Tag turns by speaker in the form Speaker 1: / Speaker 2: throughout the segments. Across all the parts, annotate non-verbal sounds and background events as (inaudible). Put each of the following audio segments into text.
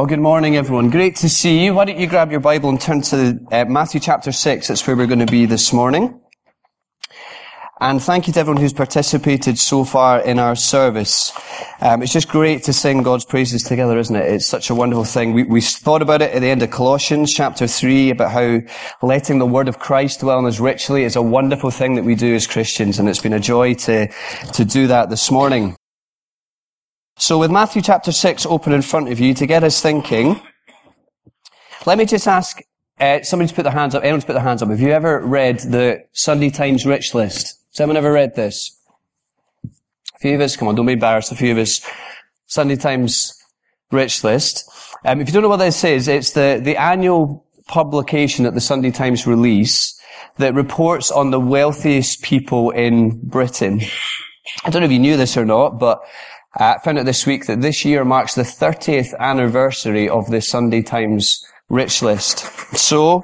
Speaker 1: Well, good morning, everyone. Great to see you. Why don't you grab your Bible and turn to uh, Matthew chapter 6. That's where we're going to be this morning. And thank you to everyone who's participated so far in our service. Um, it's just great to sing God's praises together, isn't it? It's such a wonderful thing. We, we thought about it at the end of Colossians chapter 3 about how letting the word of Christ dwell in us richly is a wonderful thing that we do as Christians. And it's been a joy to, to do that this morning. So with Matthew chapter 6 open in front of you, to get us thinking, let me just ask uh, somebody to put their hands up. Anyone to put their hands up. Have you ever read the Sunday Times Rich List? Has anyone ever read this? A few of us, come on, don't be embarrassed. A few of us, Sunday Times Rich List. Um, if you don't know what this is, it's the, the annual publication that the Sunday Times release that reports on the wealthiest people in Britain. I don't know if you knew this or not, but uh, found out this week that this year marks the 30th anniversary of the Sunday Times Rich List. So,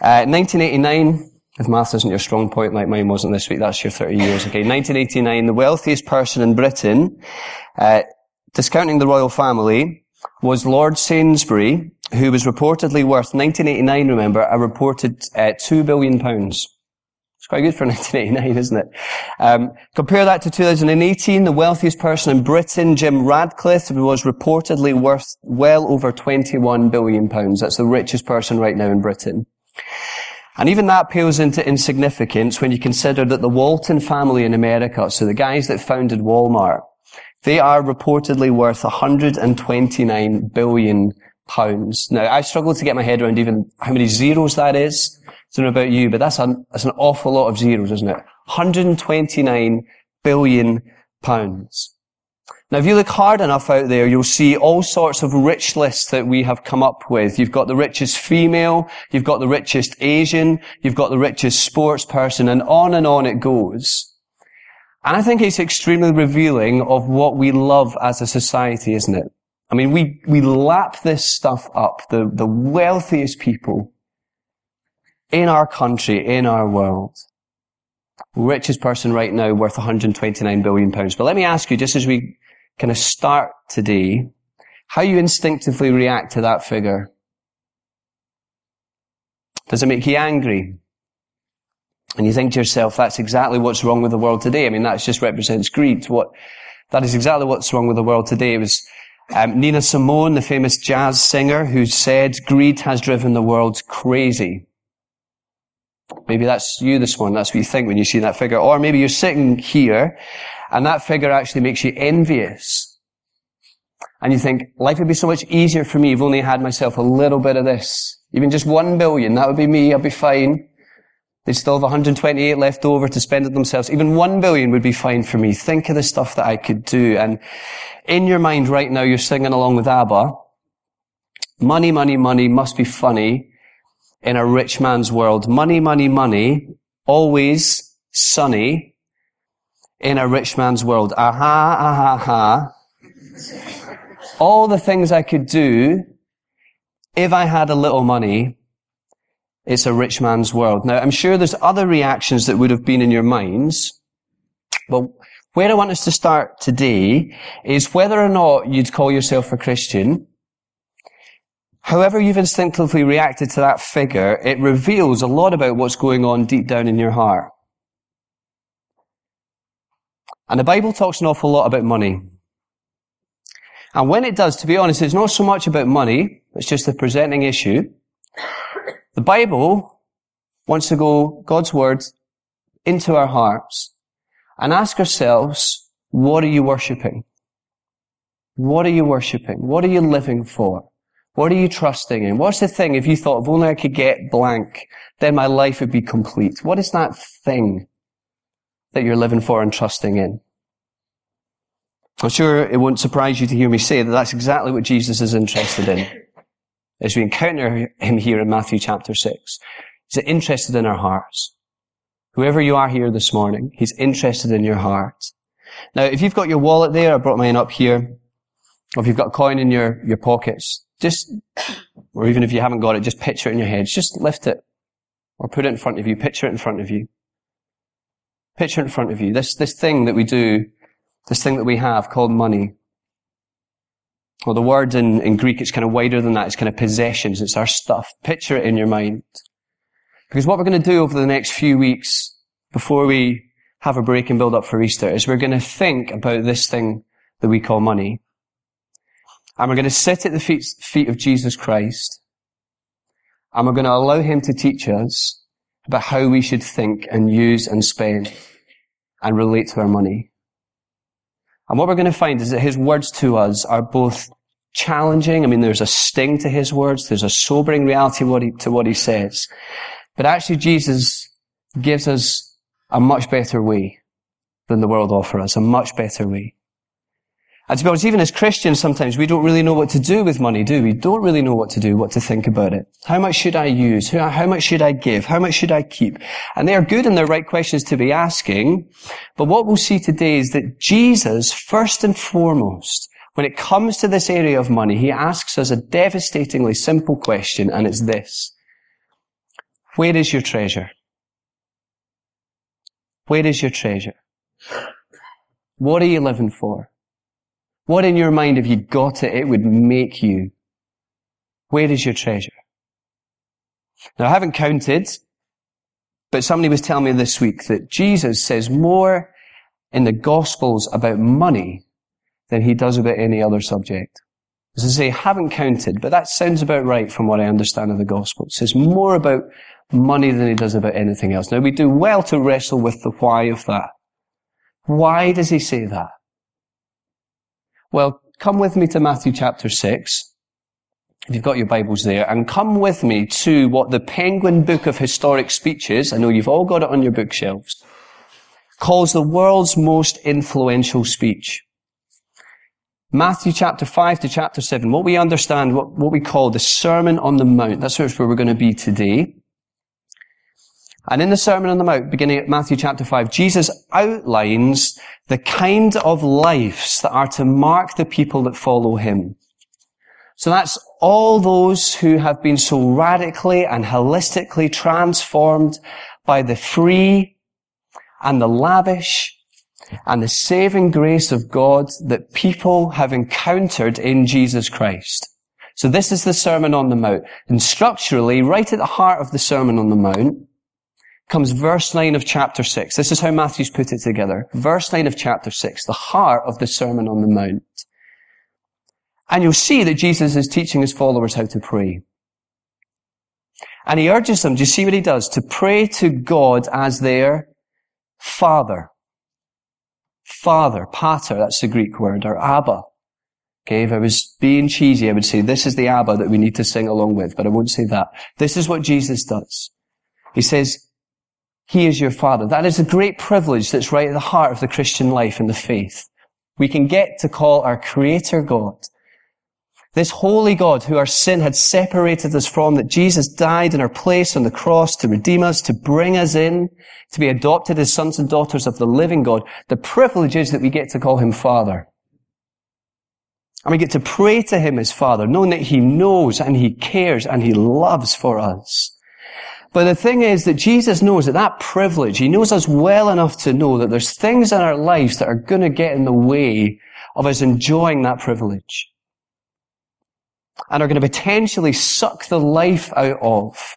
Speaker 1: uh, 1989, if math isn't your strong point like mine wasn't this week, that's your 30 years, okay. 1989, the wealthiest person in Britain, uh, discounting the royal family, was Lord Sainsbury, who was reportedly worth, 1989 remember, a reported uh, £2 billion pounds. It's quite good for (laughs) 1989, isn't it? Um, compare that to 2018. The wealthiest person in Britain, Jim Ratcliffe, was reportedly worth well over 21 billion pounds. That's the richest person right now in Britain. And even that pales into insignificance when you consider that the Walton family in America, so the guys that founded Walmart, they are reportedly worth 129 billion pounds. Now, I struggle to get my head around even how many zeros that is. I don't know about you, but that's an, that's an awful lot of zeros, isn't it? 129 billion pounds. Now, if you look hard enough out there, you'll see all sorts of rich lists that we have come up with. You've got the richest female, you've got the richest Asian, you've got the richest sports person, and on and on it goes. And I think it's extremely revealing of what we love as a society, isn't it? I mean, we, we lap this stuff up. The, the wealthiest people in our country, in our world. Richest person right now worth 129 billion pounds. But let me ask you, just as we kind of start today, how you instinctively react to that figure. Does it make you angry? And you think to yourself, that's exactly what's wrong with the world today. I mean, that just represents greed. What, that is exactly what's wrong with the world today. It was um, Nina Simone, the famous jazz singer, who said, greed has driven the world crazy. Maybe that's you this morning. That's what you think when you see that figure. Or maybe you're sitting here and that figure actually makes you envious. And you think, life would be so much easier for me if only I had myself a little bit of this. Even just one billion, that would be me, I'd be fine. They'd still have 128 left over to spend it themselves. Even one billion would be fine for me. Think of the stuff that I could do. And in your mind right now, you're singing along with ABBA. Money, money, money must be funny in a rich man's world. Money, money, money, always sunny in a rich man's world. Aha, aha, aha. All the things I could do if I had a little money, it's a rich man's world. Now, I'm sure there's other reactions that would have been in your minds, but where I want us to start today is whether or not you'd call yourself a Christian, However you've instinctively reacted to that figure, it reveals a lot about what's going on deep down in your heart. And the Bible talks an awful lot about money. And when it does, to be honest, it's not so much about money, it's just a presenting issue. The Bible wants to go, God's Word, into our hearts and ask ourselves, what are you worshipping? What are you worshipping? What are you living for? What are you trusting in? What's the thing if you thought, if only I could get blank, then my life would be complete? What is that thing that you're living for and trusting in? I'm sure it won't surprise you to hear me say that that's exactly what Jesus is interested in. As we encounter him here in Matthew chapter 6. He's interested in our hearts. Whoever you are here this morning, he's interested in your heart. Now, if you've got your wallet there, I brought mine up here, or if you've got a coin in your, your pockets, just, or even if you haven't got it, just picture it in your head. Just lift it. Or put it in front of you. Picture it in front of you. Picture it in front of you. This, this thing that we do, this thing that we have called money. Well, the word in, in Greek, it's kind of wider than that. It's kind of possessions. It's our stuff. Picture it in your mind. Because what we're going to do over the next few weeks before we have a break and build up for Easter is we're going to think about this thing that we call money. And we're going to sit at the feet, feet of Jesus Christ. And we're going to allow him to teach us about how we should think and use and spend and relate to our money. And what we're going to find is that his words to us are both challenging. I mean, there's a sting to his words. There's a sobering reality to what he says. But actually, Jesus gives us a much better way than the world offers us, a much better way. And to be honest, even as Christians, sometimes we don't really know what to do with money, do we? Don't really know what to do, what to think about it. How much should I use? How much should I give? How much should I keep? And they are good and they're right questions to be asking. But what we'll see today is that Jesus, first and foremost, when it comes to this area of money, he asks us a devastatingly simple question, and it's this. Where is your treasure? Where is your treasure? What are you living for? What in your mind, if you got it, it would make you? Where is your treasure? Now, I haven't counted, but somebody was telling me this week that Jesus says more in the Gospels about money than he does about any other subject. As I say, haven't counted, but that sounds about right from what I understand of the Gospel. It says more about money than he does about anything else. Now, we do well to wrestle with the why of that. Why does he say that? Well, come with me to Matthew chapter 6, if you've got your Bibles there, and come with me to what the Penguin Book of Historic Speeches, I know you've all got it on your bookshelves, calls the world's most influential speech. Matthew chapter 5 to chapter 7, what we understand, what, what we call the Sermon on the Mount, that's where we're going to be today. And in the Sermon on the Mount, beginning at Matthew chapter 5, Jesus outlines the kind of lives that are to mark the people that follow him. So that's all those who have been so radically and holistically transformed by the free and the lavish and the saving grace of God that people have encountered in Jesus Christ. So this is the Sermon on the Mount. And structurally, right at the heart of the Sermon on the Mount, comes verse 9 of chapter 6. This is how Matthew's put it together. Verse 9 of chapter 6, the heart of the Sermon on the Mount. And you'll see that Jesus is teaching his followers how to pray. And he urges them, do you see what he does? To pray to God as their Father. Father, pater, that's the Greek word, or Abba. Okay, if I was being cheesy, I would say this is the Abba that we need to sing along with, but I won't say that. This is what Jesus does. He says, he is your Father. That is a great privilege that's right at the heart of the Christian life and the faith. We can get to call our Creator God, this holy God who our sin had separated us from, that Jesus died in our place on the cross to redeem us, to bring us in, to be adopted as sons and daughters of the living God. The privilege is that we get to call Him Father. And we get to pray to Him as Father, knowing that He knows and He cares and He loves for us. But the thing is that Jesus knows that that privilege, He knows us well enough to know that there's things in our lives that are going to get in the way of us enjoying that privilege. And are going to potentially suck the life out of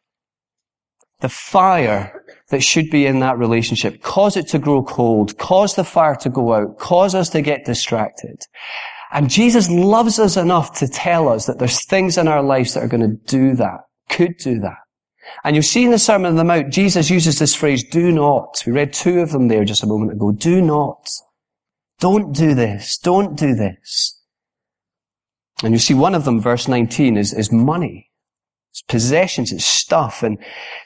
Speaker 1: the fire that should be in that relationship, cause it to grow cold, cause the fire to go out, cause us to get distracted. And Jesus loves us enough to tell us that there's things in our lives that are going to do that, could do that. And you see in the Sermon on the Mount, Jesus uses this phrase, do not. We read two of them there just a moment ago. Do not. Don't do this. Don't do this. And you see one of them, verse 19, is, is money. It's possessions, it's stuff. And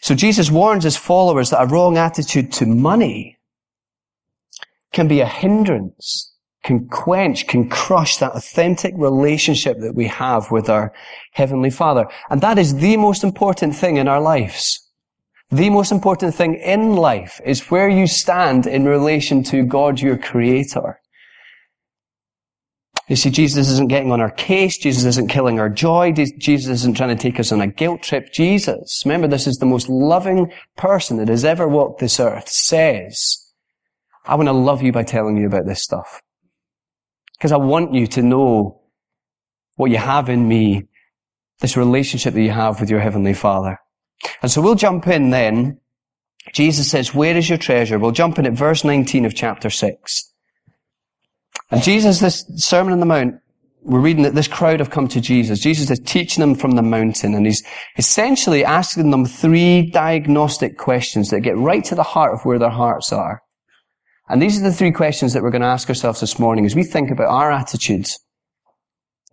Speaker 1: so Jesus warns his followers that a wrong attitude to money can be a hindrance can quench, can crush that authentic relationship that we have with our Heavenly Father. And that is the most important thing in our lives. The most important thing in life is where you stand in relation to God, your Creator. You see, Jesus isn't getting on our case. Jesus isn't killing our joy. Jesus isn't trying to take us on a guilt trip. Jesus, remember this is the most loving person that has ever walked this earth, says, I want to love you by telling you about this stuff. Because I want you to know what you have in me, this relationship that you have with your Heavenly Father. And so we'll jump in then. Jesus says, where is your treasure? We'll jump in at verse 19 of chapter 6. And Jesus, this Sermon on the Mount, we're reading that this crowd have come to Jesus. Jesus is teaching them from the mountain and he's essentially asking them three diagnostic questions that get right to the heart of where their hearts are. And these are the three questions that we're going to ask ourselves this morning as we think about our attitudes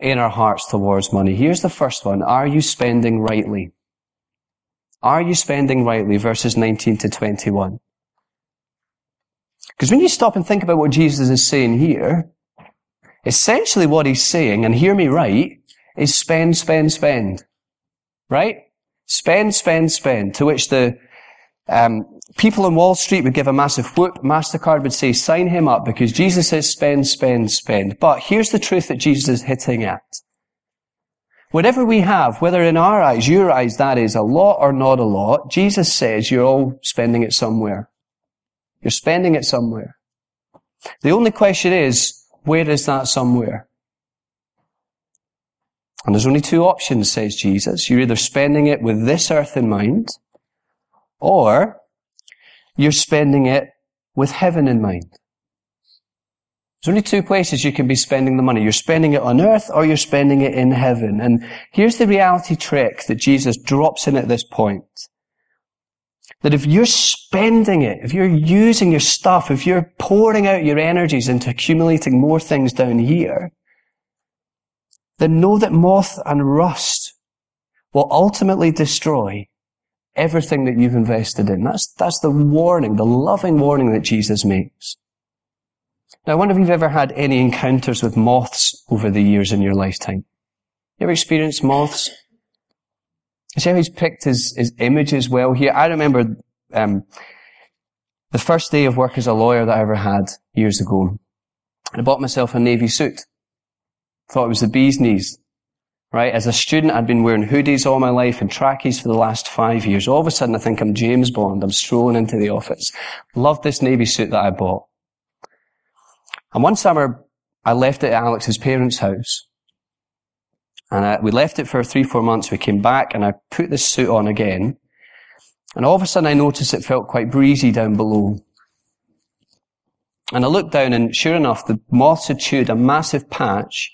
Speaker 1: in our hearts towards money. Here's the first one. Are you spending rightly? Are you spending rightly? Verses 19 to 21. Because when you stop and think about what Jesus is saying here, essentially what he's saying, and hear me right, is spend, spend, spend. Right? Spend, spend, spend. To which the um, people on Wall Street would give a massive whoop. MasterCard would say, sign him up because Jesus says spend, spend, spend. But here's the truth that Jesus is hitting at. Whatever we have, whether in our eyes, your eyes, that is a lot or not a lot, Jesus says you're all spending it somewhere. You're spending it somewhere. The only question is, where is that somewhere? And there's only two options, says Jesus. You're either spending it with this earth in mind, or you're spending it with heaven in mind. There's only two places you can be spending the money. You're spending it on earth or you're spending it in heaven. And here's the reality trick that Jesus drops in at this point. That if you're spending it, if you're using your stuff, if you're pouring out your energies into accumulating more things down here, then know that moth and rust will ultimately destroy everything that you've invested in. That's, that's the warning, the loving warning that Jesus makes. Now, I wonder if you've ever had any encounters with moths over the years in your lifetime. You ever experienced moths? I See how he's picked his, his images well here? I remember um, the first day of work as a lawyer that I ever had years ago. I bought myself a navy suit. Thought it was the bee's knees. Right? As a student, I'd been wearing hoodies all my life and trackies for the last five years. All of a sudden, I think I'm James Bond. I'm strolling into the office. Loved this navy suit that I bought. And one summer, I left it at Alex's parents' house. And I, we left it for three, four months. We came back and I put this suit on again. And all of a sudden I noticed it felt quite breezy down below. And I looked down and sure enough, the moths had chewed a massive patch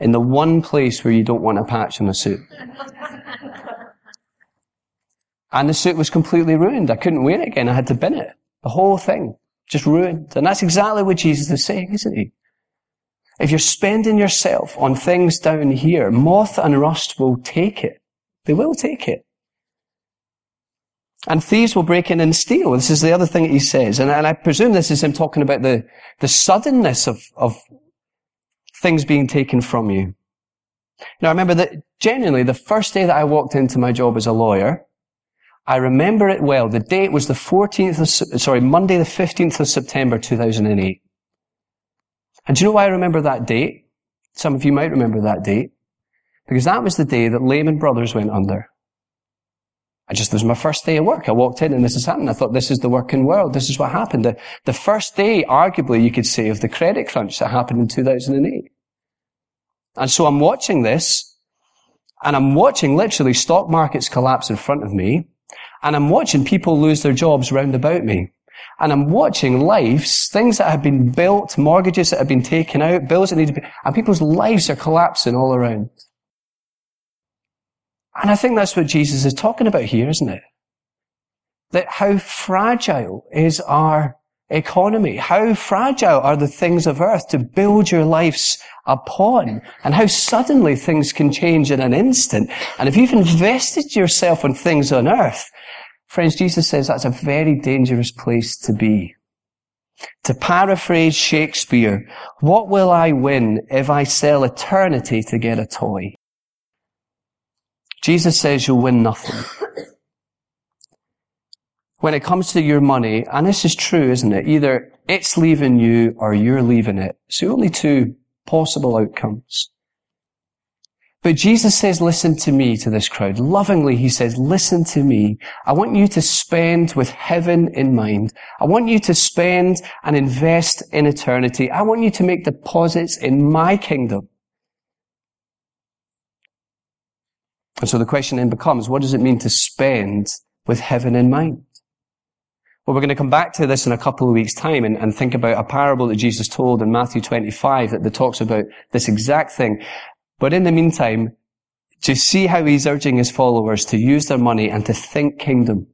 Speaker 1: in the one place where you don't want a patch on a suit. and the suit was completely ruined. I couldn't wear it again. I had to bin it. The whole thing. Just ruined. And that's exactly what Jesus is saying, isn't he? If you're spending yourself on things down here, moth and rust will take it. They will take it. And thieves will break in and steal. This is the other thing that he says. And, and I presume this is him talking about the, the suddenness of, of things being taken from you. Now, I remember that genuinely the first day that I walked into my job as a lawyer, I remember it well. The date was the 14th of, sorry, Monday the 15th of September 2008. And do you know why I remember that date? Some of you might remember that date. Because that was the day that Lehman Brothers went under. I just, this was my first day of work. I walked in and this has happened. I thought this is the working world. This is what happened. The, the first day, arguably, you could say, of the credit crunch that happened in 2008. And so I'm watching this and I'm watching literally stock markets collapse in front of me and I'm watching people lose their jobs round about me. And I'm watching lives, things that have been built, mortgages that have been taken out, bills that need to be, and people's lives are collapsing all around. And I think that's what Jesus is talking about here, isn't it? That how fragile is our economy? How fragile are the things of earth to build your lives upon? And how suddenly things can change in an instant. And if you've invested yourself in things on earth, Friends, Jesus says that's a very dangerous place to be. To paraphrase Shakespeare, what will I win if I sell eternity to get a toy? Jesus says you'll win nothing. When it comes to your money, and this is true, isn't it? Either it's leaving you or you're leaving it. The only two possible outcomes. But Jesus says, listen to me to this crowd. Lovingly, he says, listen to me. I want you to spend with heaven in mind. I want you to spend and invest in eternity. I want you to make deposits in my kingdom. And so the question then becomes, what does it mean to spend with heaven in mind? Well, we're going to come back to this in a couple of weeks' time and, and think about a parable that Jesus told in Matthew 25 that, that talks about this exact thing. But in the meantime, to see how he's urging his followers to use their money and to think kingdom.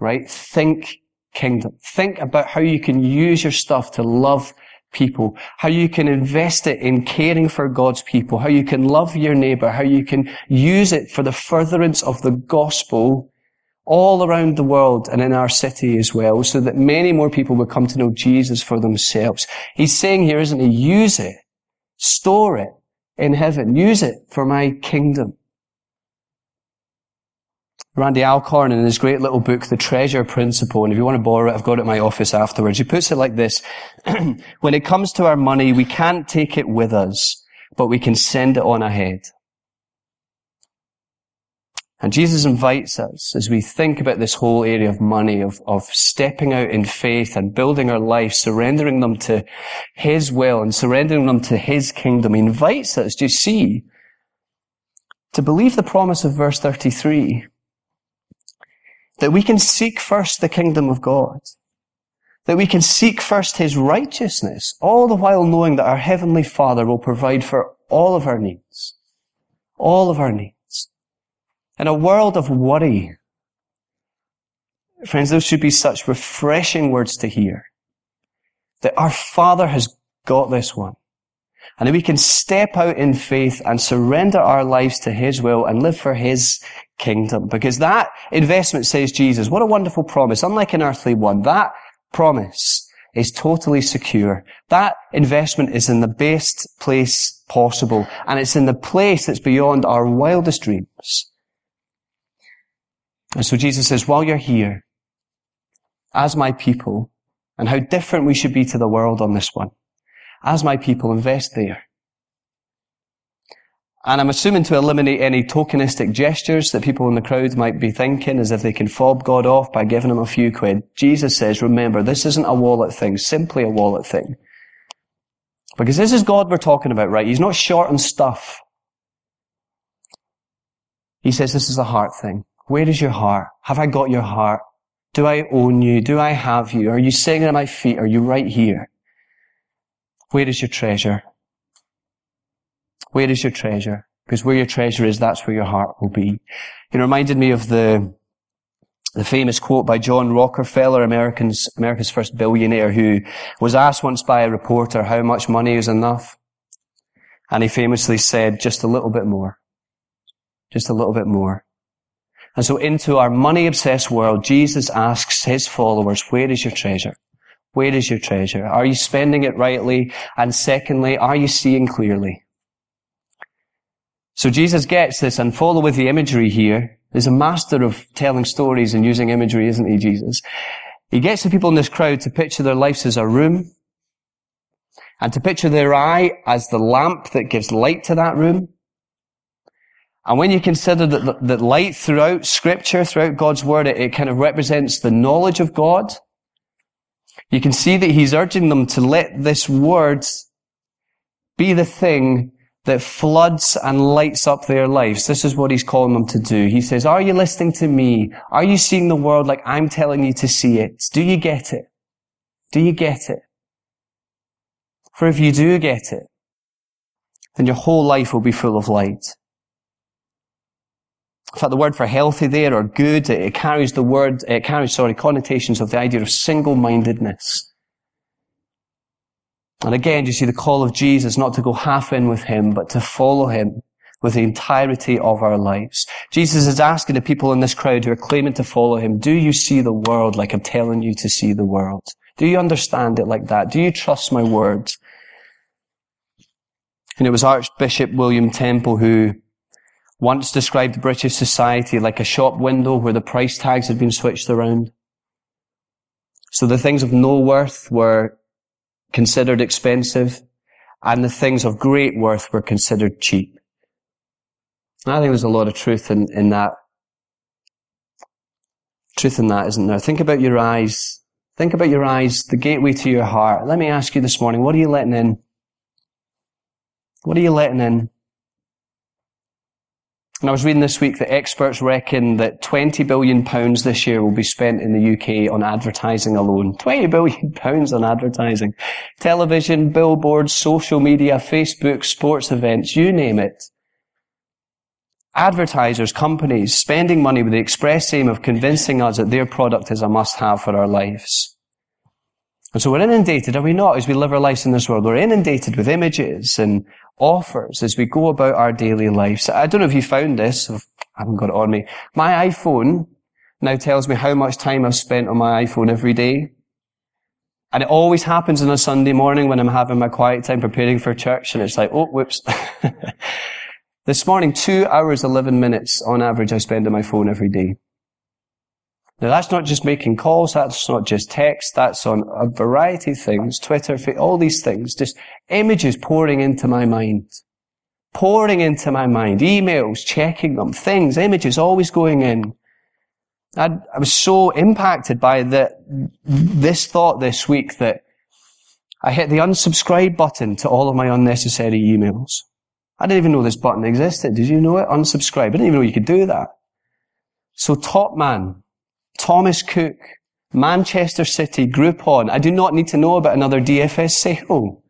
Speaker 1: Right? Think kingdom. Think about how you can use your stuff to love people, how you can invest it in caring for God's people, how you can love your neighbor, how you can use it for the furtherance of the gospel all around the world and in our city as well, so that many more people will come to know Jesus for themselves. He's saying here, isn't he? Use it. Store it in heaven. Use it for my kingdom. Randy Alcorn in his great little book, The Treasure Principle, and if you want to borrow it, I've got it at my office afterwards. He puts it like this. (clears throat) when it comes to our money, we can't take it with us, but we can send it on ahead. And Jesus invites us as we think about this whole area of money, of, of stepping out in faith and building our life, surrendering them to His will and surrendering them to His kingdom. He invites us, do you see, to believe the promise of verse 33, that we can seek first the kingdom of God, that we can seek first His righteousness, all the while knowing that our Heavenly Father will provide for all of our needs. All of our needs. In a world of worry, friends, those should be such refreshing words to hear. That our Father has got this one. And that we can step out in faith and surrender our lives to His will and live for His kingdom. Because that investment, says Jesus, what a wonderful promise. Unlike an earthly one, that promise is totally secure. That investment is in the best place possible. And it's in the place that's beyond our wildest dreams. And so Jesus says, while you're here, as my people, and how different we should be to the world on this one, as my people, invest there. And I'm assuming to eliminate any tokenistic gestures that people in the crowd might be thinking as if they can fob God off by giving him a few quid. Jesus says, remember, this isn't a wallet thing, simply a wallet thing. Because this is God we're talking about, right? He's not short on stuff. He says this is a heart thing. Where is your heart? Have I got your heart? Do I own you? Do I have you? Are you sitting at my feet? Are you right here? Where is your treasure? Where is your treasure? Because where your treasure is, that's where your heart will be. It reminded me of the, the famous quote by John Rockefeller, American's, America's first billionaire, who was asked once by a reporter how much money is enough. And he famously said, just a little bit more. Just a little bit more. And so into our money obsessed world, Jesus asks his followers, where is your treasure? Where is your treasure? Are you spending it rightly? And secondly, are you seeing clearly? So Jesus gets this and follow with the imagery here. He's a master of telling stories and using imagery, isn't he, Jesus? He gets the people in this crowd to picture their lives as a room and to picture their eye as the lamp that gives light to that room and when you consider that, that light throughout scripture, throughout God's word, it, it kind of represents the knowledge of God, you can see that he's urging them to let this word be the thing that floods and lights up their lives. This is what he's calling them to do. He says, are you listening to me? Are you seeing the world like I'm telling you to see it? Do you get it? Do you get it? For if you do get it, then your whole life will be full of light. In fact, the word for healthy there or good, it carries the word, it carries, sorry, connotations of the idea of single-mindedness. And again, you see the call of Jesus not to go half in with him, but to follow him with the entirety of our lives. Jesus is asking the people in this crowd who are claiming to follow him, do you see the world like I'm telling you to see the world? Do you understand it like that? Do you trust my words? And it was Archbishop William Temple who once described British society like a shop window where the price tags had been switched around. So the things of no worth were considered expensive and the things of great worth were considered cheap. I think there's a lot of truth in, in that. Truth in that, isn't there? Think about your eyes. Think about your eyes, the gateway to your heart. Let me ask you this morning, what are you letting in? What are you letting in? And I was reading this week that experts reckon that 20 billion pounds this year will be spent in the UK on advertising alone. 20 billion (laughs) pounds on advertising. Television, billboards, social media, Facebook, sports events, you name it. Advertisers, companies, spending money with the express aim of convincing us that their product is a must-have for our lives. And so we're inundated, are we not, as we live our lives in this world? We're inundated with images and offers as we go about our daily lives. I don't know if you found this. I haven't got it on me. My iPhone now tells me how much time I've spent on my iPhone every day. And it always happens on a Sunday morning when I'm having my quiet time preparing for church and it's like, oh, whoops. (laughs) this morning, two hours, 11 minutes on average I spend on my phone every day. Now that's not just making calls, that's not just text, that's on a variety of things, Twitter, all these things, just images pouring into my mind. Pouring into my mind, emails, checking them, things, images always going in. I, I was so impacted by the, this thought this week that I hit the unsubscribe button to all of my unnecessary emails. I didn't even know this button existed. Did you know it? Unsubscribe. I didn't even know you could do that. So top man, Thomas Cook, Manchester City, Groupon. I do not need to know about another DFS sale.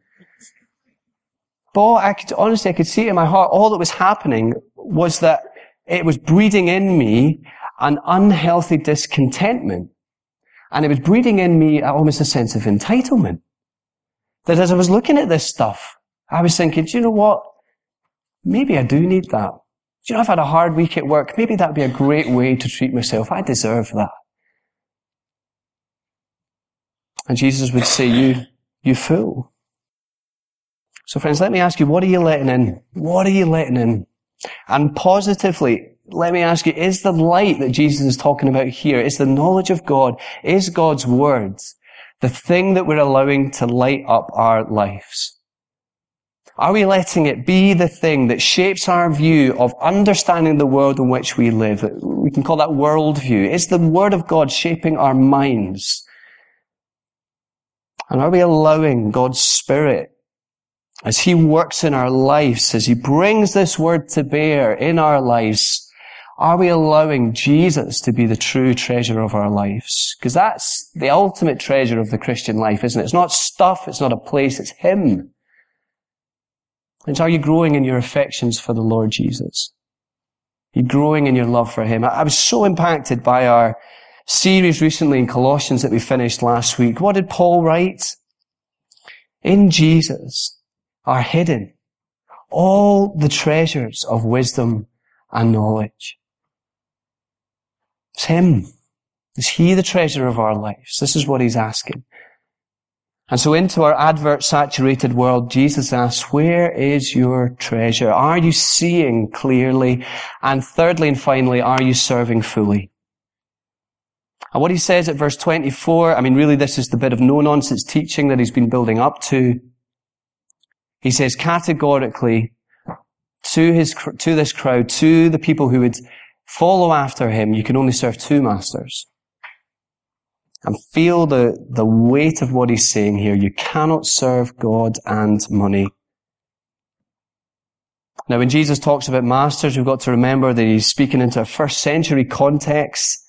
Speaker 1: But I could, honestly, I could see it in my heart. All that was happening was that it was breeding in me an unhealthy discontentment. And it was breeding in me almost a sense of entitlement. That as I was looking at this stuff, I was thinking, do you know what? Maybe I do need that. Do you know, I've had a hard week at work. Maybe that'd be a great way to treat myself. I deserve that. And Jesus would say, you, you fool. So friends, let me ask you, what are you letting in? What are you letting in? And positively, let me ask you, is the light that Jesus is talking about here, is the knowledge of God, is God's words, the thing that we're allowing to light up our lives? Are we letting it be the thing that shapes our view of understanding the world in which we live? We can call that worldview. Is the Word of God shaping our minds? And are we allowing God's Spirit as He works in our lives, as He brings this Word to bear in our lives? Are we allowing Jesus to be the true treasure of our lives? Because that's the ultimate treasure of the Christian life, isn't it? It's not stuff, it's not a place, it's Him. And are you growing in your affections for the Lord Jesus? Are you growing in your love for Him? I was so impacted by our series recently in Colossians that we finished last week. What did Paul write? In Jesus are hidden all the treasures of wisdom and knowledge. It's Him. Is He the treasure of our lives? This is what He's asking. And so into our advert saturated world, Jesus asks, where is your treasure? Are you seeing clearly? And thirdly and finally, are you serving fully? And what he says at verse 24, I mean, really this is the bit of no-nonsense teaching that he's been building up to. He says categorically to his, to this crowd, to the people who would follow after him, you can only serve two masters and feel the, the weight of what he's saying here. You cannot serve God and money. Now, when Jesus talks about masters, we've got to remember that he's speaking into a first century context.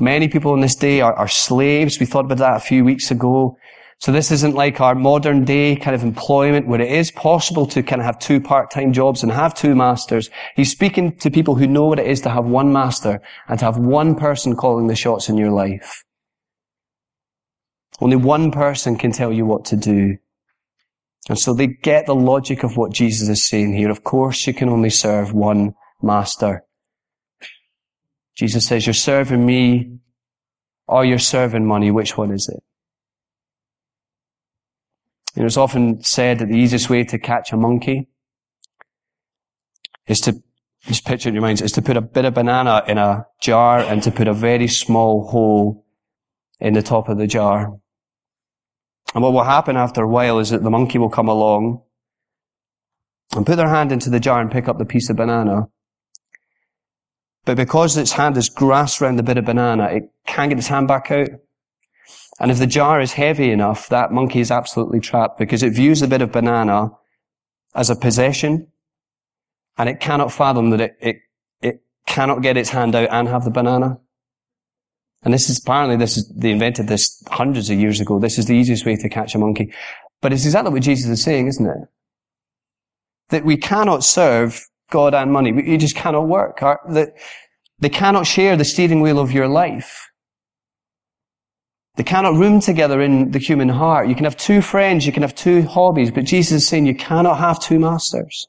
Speaker 1: Many people in this day are, are slaves. We thought about that a few weeks ago. So this isn't like our modern day kind of employment where it is possible to kind of have two part-time jobs and have two masters. He's speaking to people who know what it is to have one master and to have one person calling the shots in your life. Only one person can tell you what to do. And so they get the logic of what Jesus is saying here. Of course, you can only serve one master. Jesus says, you're serving me or you're serving money. Which one is it? It's often said that the easiest way to catch a monkey is to, just picture in your minds, is to put a bit of banana in a jar and to put a very small hole in the top of the jar. And what will happen after a while is that the monkey will come along and put their hand into the jar and pick up the piece of banana. But because its hand is grasped around the bit of banana, it can't get its hand back out. And if the jar is heavy enough, that monkey is absolutely trapped because it views the bit of banana as a possession and it cannot fathom that it, it it cannot get its hand out and have the banana. And this is apparently this is they invented this hundreds of years ago. This is the easiest way to catch a monkey. But it's exactly what Jesus is saying, isn't it? That we cannot serve God and money. You just cannot work. They cannot share the steering wheel of your life. They cannot room together in the human heart. You can have two friends, you can have two hobbies, but Jesus is saying you cannot have two masters.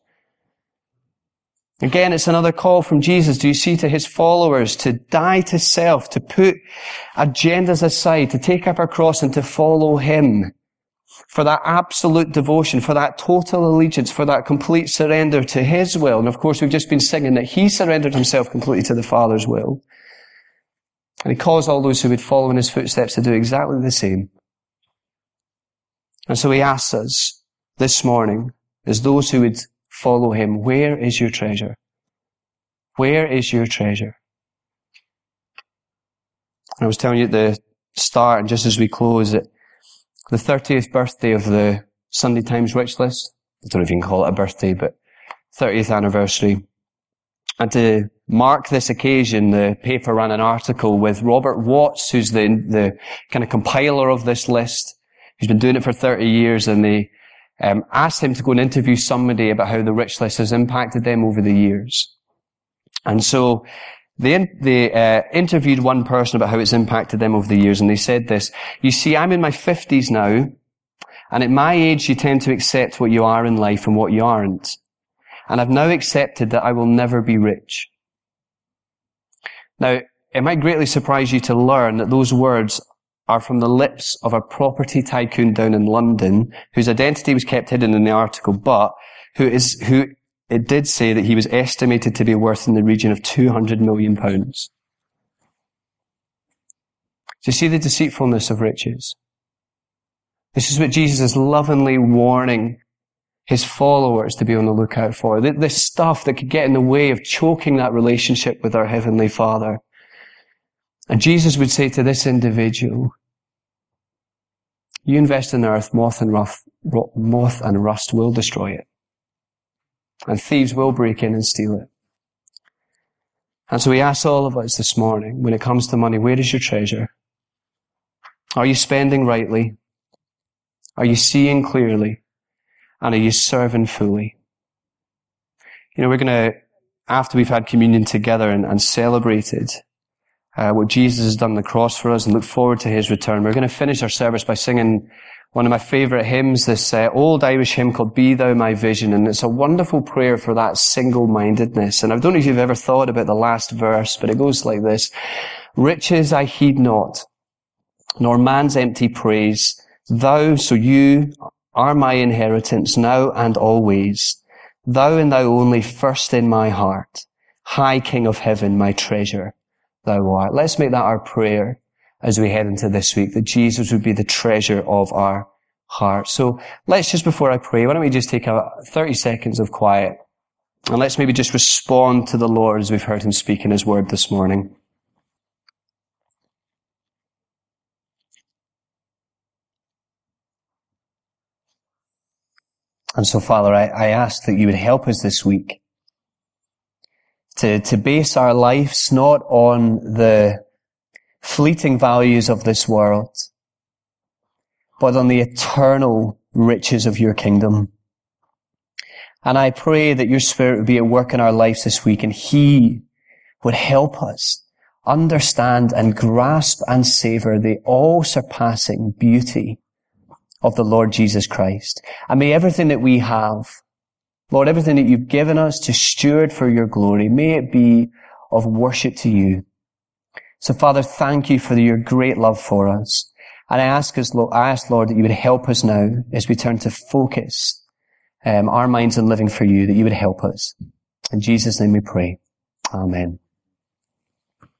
Speaker 1: Again, it's another call from Jesus, do you see, to his followers to die to self, to put agendas aside, to take up our cross and to follow him for that absolute devotion, for that total allegiance, for that complete surrender to his will. And of course, we've just been singing that he surrendered himself completely to the Father's will. And he calls all those who would follow in his footsteps to do exactly the same. And so he asks us this morning, as those who would follow him, where is your treasure? Where is your treasure? I was telling you at the start, and just as we close, that the 30th birthday of the Sunday Times Rich List, I don't know if you can call it a birthday, but 30th anniversary. And to mark this occasion, the paper ran an article with Robert Watts, who's the, the kind of compiler of this list. He's been doing it for 30 years and they um, asked him to go and interview somebody about how the rich list has impacted them over the years. And so they, they uh, interviewed one person about how it's impacted them over the years and they said this, you see, I'm in my 50s now and at my age you tend to accept what you are in life and what you aren't. And I've now accepted that I will never be rich. Now, it might greatly surprise you to learn that those words are from the lips of a property tycoon down in London, whose identity was kept hidden in the article, but who is, who it did say that he was estimated to be worth in the region of 200 million pounds. Do you see the deceitfulness of riches? This is what Jesus is lovingly warning his followers to be on the lookout for. This stuff that could get in the way of choking that relationship with our Heavenly Father. And Jesus would say to this individual, you invest in the earth, moth and, rough, moth and rust will destroy it. And thieves will break in and steal it. And so we ask all of us this morning, when it comes to money, where is your treasure? Are you spending rightly? Are you seeing clearly? And are you serving fully? You know, we're going to, after we've had communion together and, and celebrated uh, what Jesus has done on the cross for us and look forward to his return, we're going to finish our service by singing one of my favorite hymns, this uh, old Irish hymn called Be Thou My Vision. And it's a wonderful prayer for that single-mindedness. And I don't know if you've ever thought about the last verse, but it goes like this. Riches I heed not, nor man's empty praise. Thou, so you, are my inheritance now and always. Thou and thou only first in my heart. High King of heaven, my treasure, thou art. Let's make that our prayer as we head into this week, that Jesus would be the treasure of our heart. So let's just, before I pray, why don't we just take a 30 seconds of quiet and let's maybe just respond to the Lord as we've heard him speak in his word this morning. And so, Father, I, I ask that you would help us this week to, to base our lives not on the fleeting values of this world, but on the eternal riches of your kingdom. And I pray that your spirit would be at work in our lives this week and he would help us understand and grasp and savor the all surpassing beauty of the Lord Jesus Christ. And may everything that we have, Lord, everything that you've given us to steward for your glory, may it be of worship to you. So Father, thank you for your great love for us. And I ask us, I ask Lord that you would help us now as we turn to focus um, our minds on living for you, that you would help us. In Jesus' name we pray. Amen.